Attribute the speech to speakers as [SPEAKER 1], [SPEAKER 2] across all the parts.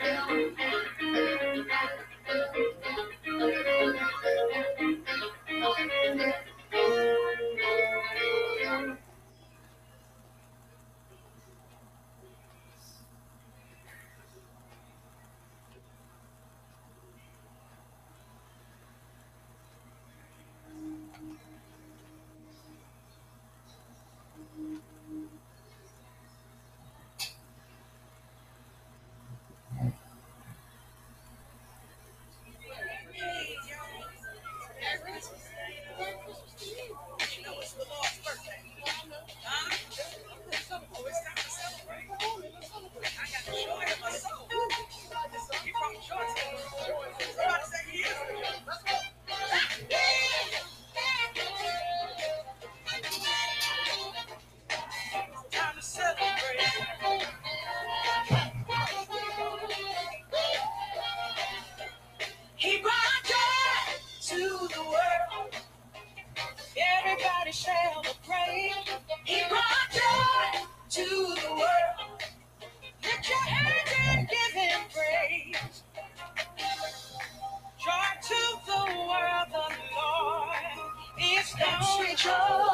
[SPEAKER 1] Thank you. control.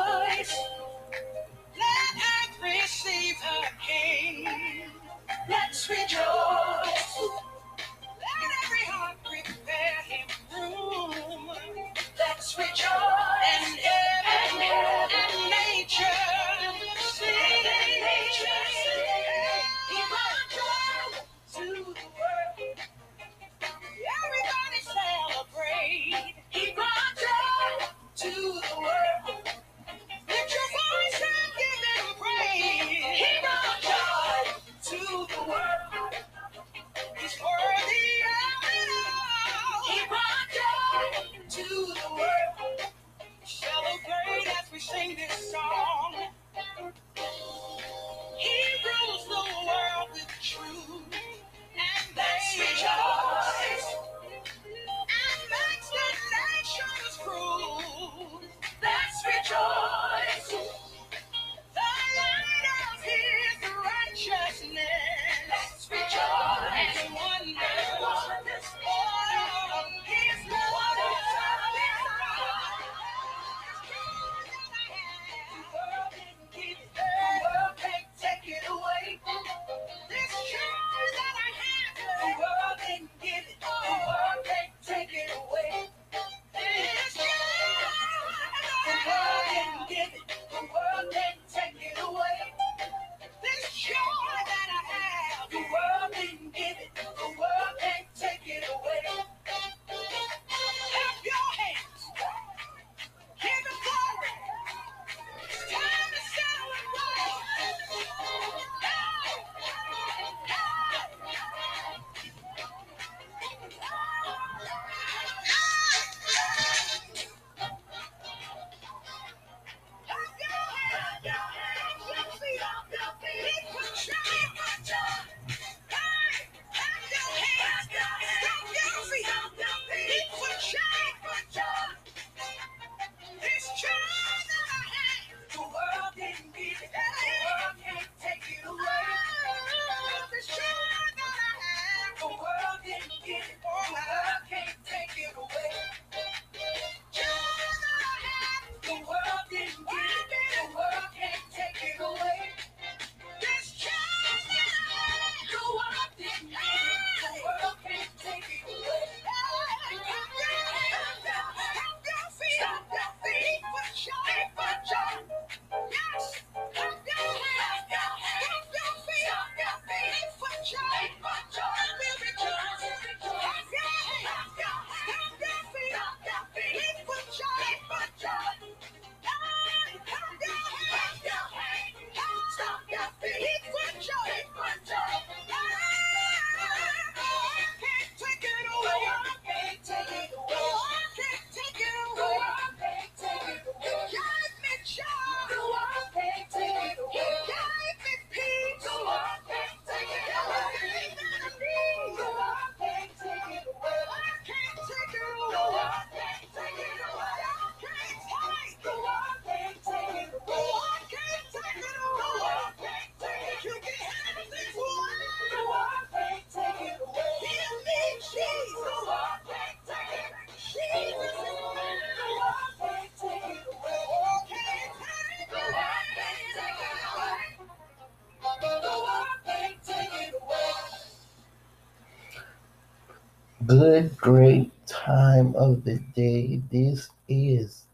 [SPEAKER 1] Good, great time of the day. This is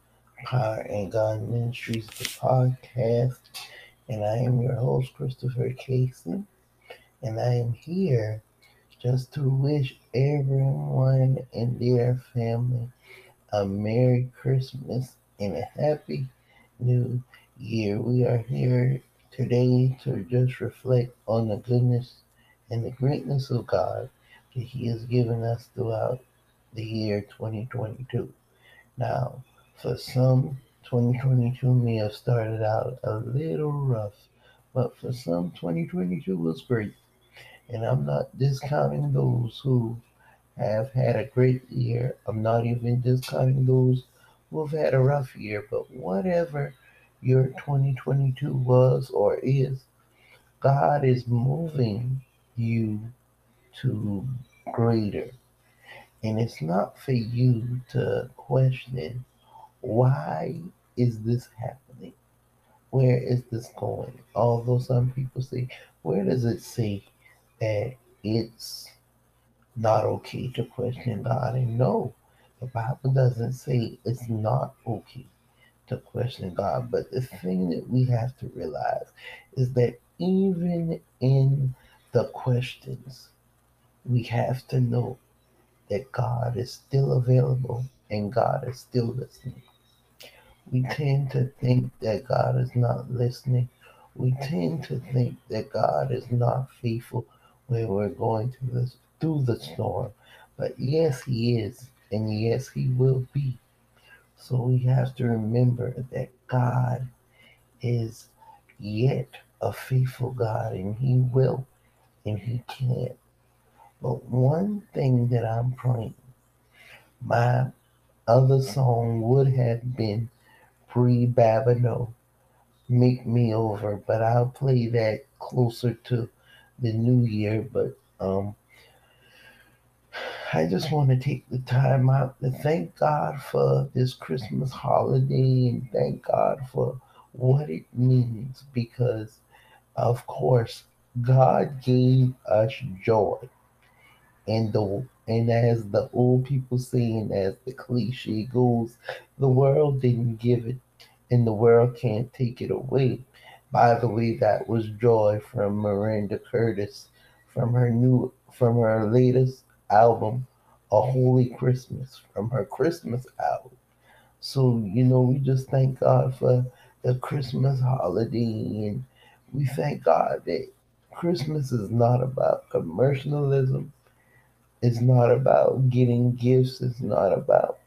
[SPEAKER 1] Power in God Ministries, the podcast, and I am your host, Christopher Cason, and I am here just to wish everyone and their family a Merry Christmas and a Happy New Year. We are here today to just reflect on the goodness and the greatness of God that He has given us throughout the year 2022. Now, for some, 2022 may have started out a little rough, but for some, 2022 was great. And I'm not discounting those who have had a great year. I'm not even discounting those who have had a rough year, but whatever your 2022 was or is, God is moving you to greater. And it's not for you to question why is this happening? Where is this going? Although some people say, where does it say that it's not okay to question God? And no, the Bible doesn't say it's not okay to question God. But the thing that we have to realize is that even in the questions, we have to know that God is still available and God is still listening. We tend to think that God is not listening. We tend to think that God is not faithful when we're going through, this, through the storm. But yes, He is, and yes, He will be. So we have to remember that God is yet a faithful God, and He will, and He can. But one thing that I'm praying, my other song would have been Pre Babino, Make Me Over, but I'll play that closer to the new year. But um, I just want to take the time out to thank God for this Christmas holiday and thank God for what it means because, of course, God gave us joy. And the and as the old people say, as the cliche goes, the world didn't give it, and the world can't take it away. By the way, that was Joy from Maranda Curtis from her new from her latest album, A Holy Christmas, from her Christmas album. So, you know, we just thank God for the Christmas holiday and we thank God that Christmas is not about commercialism. It's not about getting gifts. It's not about,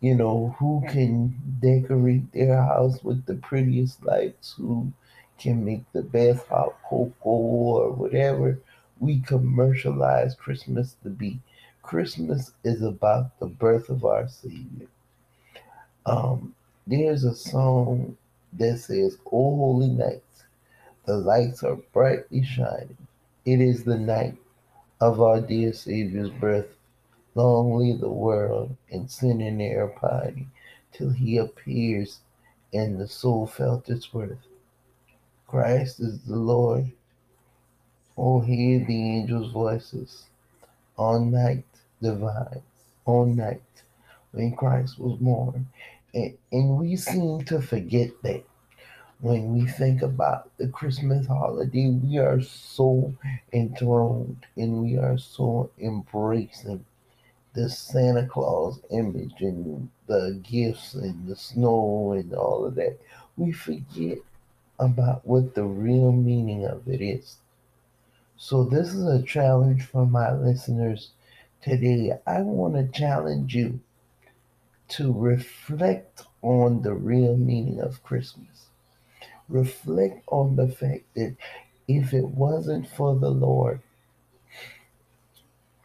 [SPEAKER 1] you know, who can decorate their house with the prettiest lights, who can make the best hot cocoa or whatever we commercialize Christmas to be. Christmas is about the birth of our Savior. Um, there's a song that says, O holy nights, the lights are brightly shining. It is the night of our dear Savior's birth. Long live the world and sin in their piety, till he appears and the soul felt its worth. Christ is the Lord. Oh, hear the angels' voices. All night divine, all night when Christ was born. And, and we seem to forget that when we think about the Christmas holiday, we are so enthroned and we are so embracing the Santa Claus image and the gifts and the snow and all of that. We forget about what the real meaning of it is. So, this is a challenge for my listeners today. I want to challenge you to reflect on the real meaning of Christmas reflect on the fact that if it wasn't for the Lord,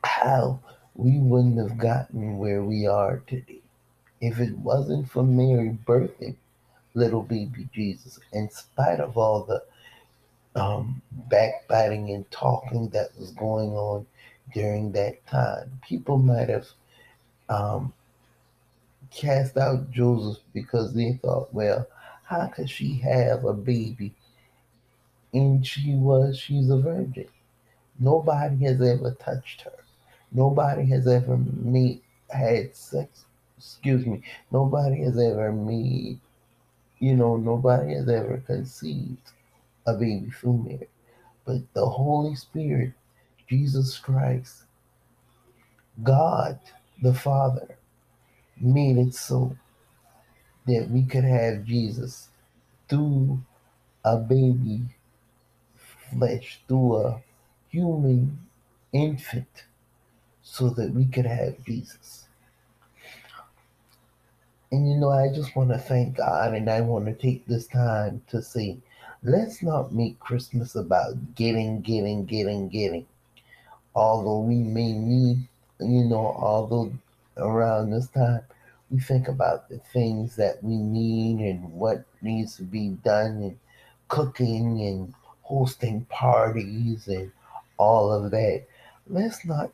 [SPEAKER 1] how we wouldn't have gotten where we are today. If it wasn't for Mary birthing little baby Jesus, in spite of all the um, backbiting and talking that was going on during that time, people might have um, cast out Joseph because they thought, well, how could she have a baby? And she was, she's a virgin. Nobody has ever touched her. Nobody has ever made had sex. Excuse me. Nobody has ever made. You know, nobody has ever conceived a baby through Mary. But the Holy Spirit, Jesus Christ, God the Father, made it so that we could have Jesus through a baby flesh, through a human infant, so that we could have Jesus. And you know, I just want to thank God and I want to take this time to say, let's not make Christmas about getting, getting, getting, getting. Although we may need, you know, although around this time we think about the things that we need and what needs to be done and cooking and hosting parties and all of that. Let's not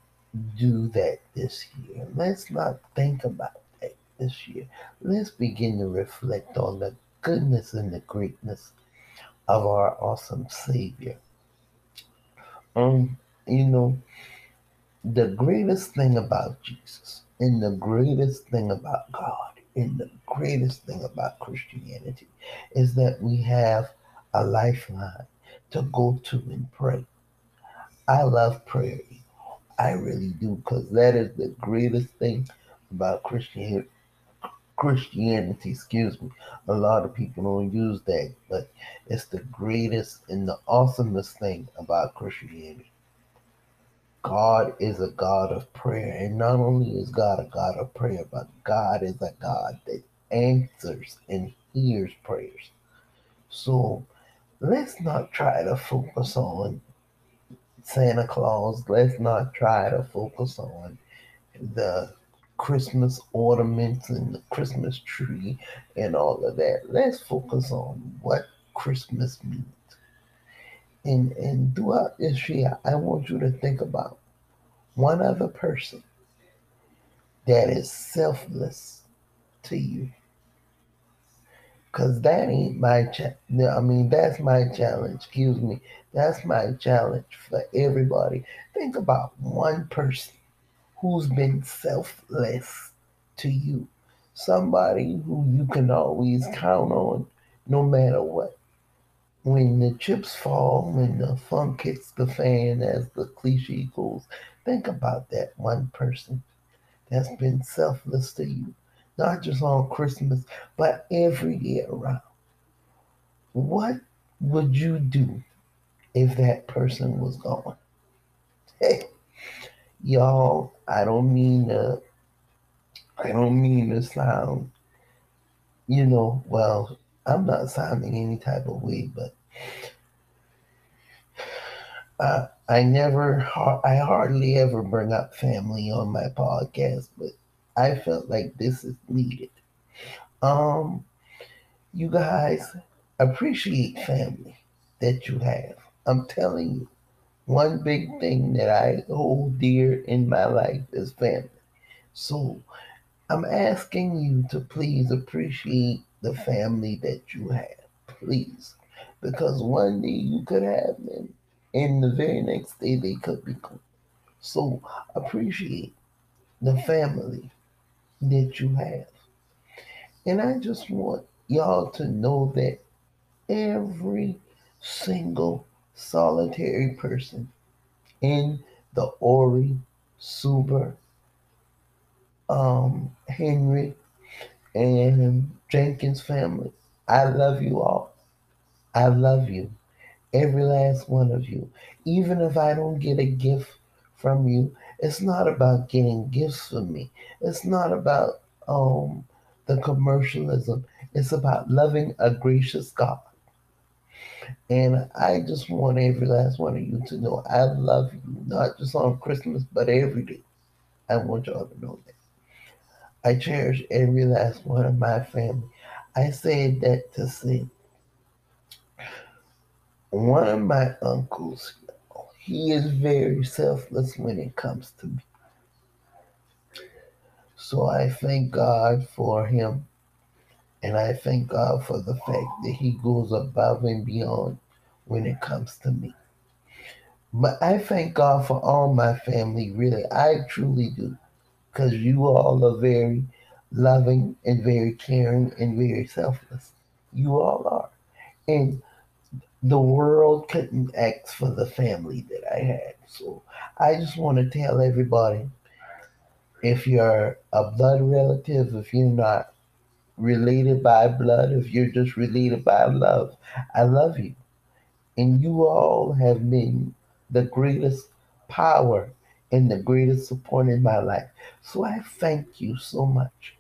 [SPEAKER 1] do that this year. Let's not think about that this year. Let's begin to reflect on the goodness and the greatness of our awesome Savior. Um, you know, the greatest thing about Jesus and the greatest thing about God and the greatest thing about Christianity is that we have a lifeline to go to and pray. I love prayer. I really do because that is the greatest thing about Christianity. Christianity, excuse me. A lot of people don't use that, but it's the greatest and the awesomest thing about Christianity. God is a God of prayer. And not only is God a God of prayer, but God is a God that answers and hears prayers. So let's not try to focus on Santa Claus. Let's not try to focus on the Christmas ornaments and the Christmas tree and all of that. Let's focus on what Christmas means. And and throughout this year, I want you to think about one other person that is selfless to you. Cause that ain't my cha- I mean, that's my challenge. Excuse me. That's my challenge for everybody. Think about one person who's been selfless to you. Somebody who you can always count on no matter what when the chips fall, when the funk hits the fan, as the cliche goes, think about that one person that's been selfless to you, not just on Christmas, but every year around. What would you do if that person was gone? Hey, y'all, I don't mean to, I don't mean to sound, you know, well, I'm not sounding any type of way, but uh, I never, I hardly ever bring up family on my podcast, but I felt like this is needed. Um, you guys appreciate family that you have. I'm telling you, one big thing that I hold dear in my life is family. So I'm asking you to please appreciate the family that you have please. Because one day you could have them, and the very next day they could be gone. So appreciate the family that you have. And I just want y'all to know that every single solitary person in the Ori, Suber, um, Henry, and Jenkins family. I love you all. I love you, every last one of you. Even if I don't get a gift from you, it's not about getting gifts from me. It's not about um, the commercialism. It's about loving a gracious God. And I just want every last one of you to know I love you, not just on Christmas, but every day. I want y'all to know that. I cherish every last one of my family. I say that to see one of my uncles, he is very selfless when it comes to me. So I thank God for him. And I thank God for the fact that he goes above and beyond when it comes to me. But I thank God for all my family, really. I truly do. Because you all are very loving and very caring and very selfless. You all are. And the world couldn't ask for the family that I had. So I just want to tell everybody if you're a blood relative, if you're not related by blood, if you're just related by love, I love you. And you all have been the greatest power and the greatest support in my life. So I thank you so much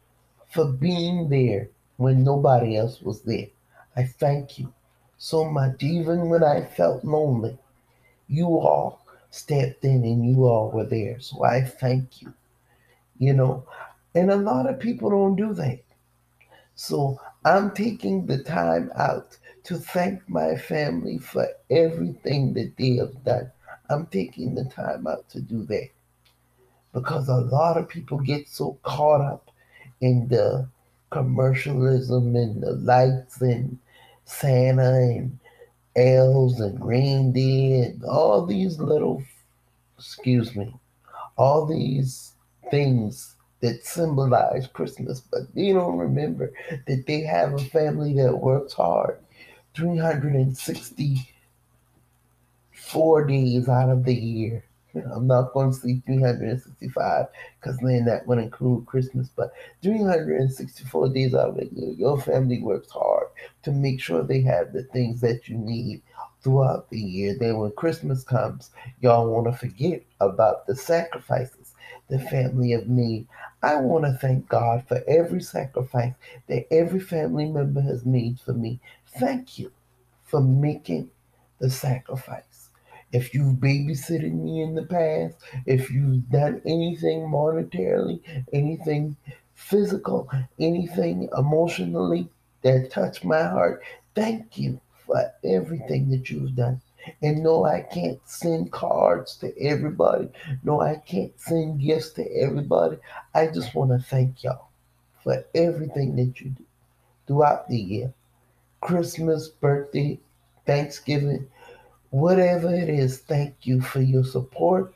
[SPEAKER 1] for being there when nobody else was there. I thank you so much. Even when I felt lonely, you all stepped in and you all were there. So I thank you. You know, and a lot of people don't do that. So I'm taking the time out to thank my family for everything that they have done. I'm taking the time out to do that. Because a lot of people get so caught up in the commercialism and the lights and Santa and elves and reindeer and all these little, excuse me, all these things that symbolize Christmas, but they don't remember that they have a family that works hard 364 days out of the year I'm not going to say 365 because then that would include Christmas, but 364 days out of the year, your family works hard to make sure they have the things that you need throughout the year. Then when Christmas comes, y'all want to forget about the sacrifices the family have made. I want to thank God for every sacrifice that every family member has made for me. Thank you for making the sacrifice if you've babysitted me in the past, if you've done anything monetarily, anything physical, anything emotionally that touched my heart, thank you for everything that you've done. And no, I can't send cards to everybody. No, I can't send gifts to everybody. I just want to thank y'all for everything that you do throughout the year Christmas, birthday, Thanksgiving, Whatever it is, thank you for your support.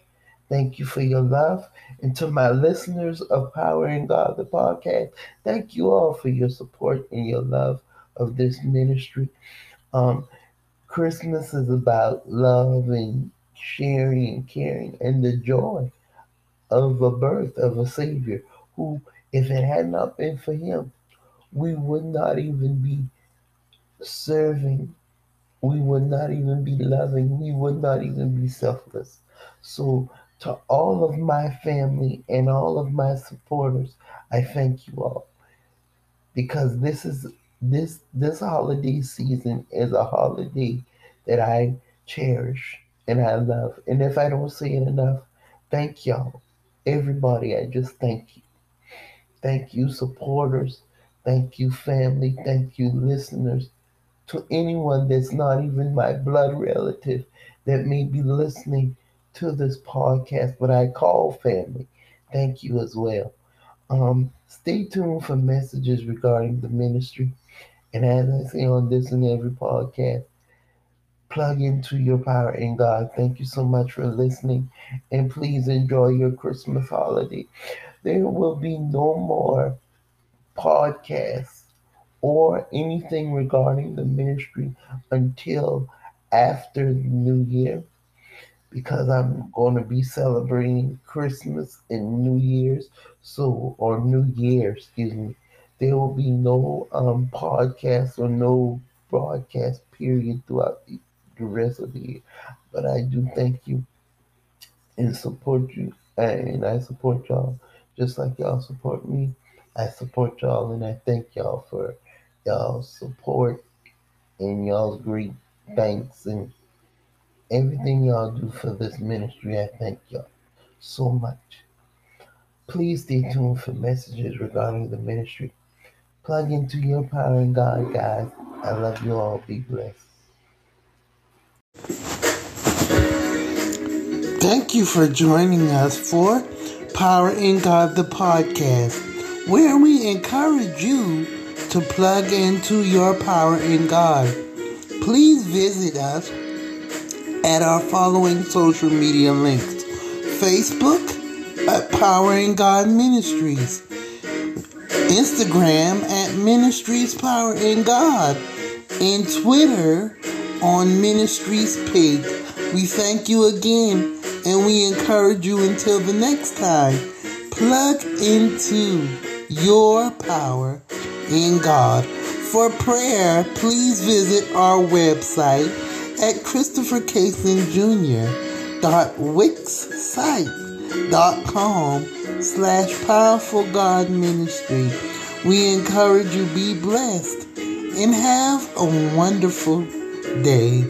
[SPEAKER 1] Thank you for your love. And to my listeners of Power in God, the podcast, thank you all for your support and your love of this ministry. Um, Christmas is about love and sharing and caring and the joy of the birth of a Savior who, if it had not been for him, we would not even be serving we would not even be loving, we would not even be selfless. So, to all of my family and all of my supporters, I thank you all because this is this this holiday season is a holiday that I cherish and I love. And if I don't say it enough, thank y'all. Everybody, I just thank you. Thank you, supporters. Thank you, family. Thank you, listeners to anyone that's not even my blood relative that may be listening to this podcast, but I call family. Thank you as well. Um, stay tuned for messages regarding the ministry. And as I say on this and every podcast, plug into your power in God. Thank you so much for listening. And please enjoy your Christmas holiday. There will be no more podcasts or anything regarding the ministry until after the new year because I'm going to be celebrating Christmas and New Year's. So, or New Year, excuse me. There will be no um, podcast or no broadcast period throughout the, the rest of the year. But I do thank you and support you, and I support y'all just like y'all support me. I support y'all, and I thank y'all for y'all's support and y'all's great thanks and everything y'all do for this ministry. I thank y'all so much. Please stay tuned for messages regarding the ministry. Plug into your power in God, guys. I love you all. Be blessed. Thank you for joining us for Power in God, the podcast, where we encourage you to plug into your power in God. Please visit us at our following social media links Facebook at Power in God Ministries, Instagram at Ministries Power in God, and Twitter on Ministries Pig. We thank you again and we encourage you until the next time. Plug into your power in God. For prayer, please visit our website at christophercasonjr.wixsite.com slash powerful God ministry. We encourage you be blessed and have a wonderful day.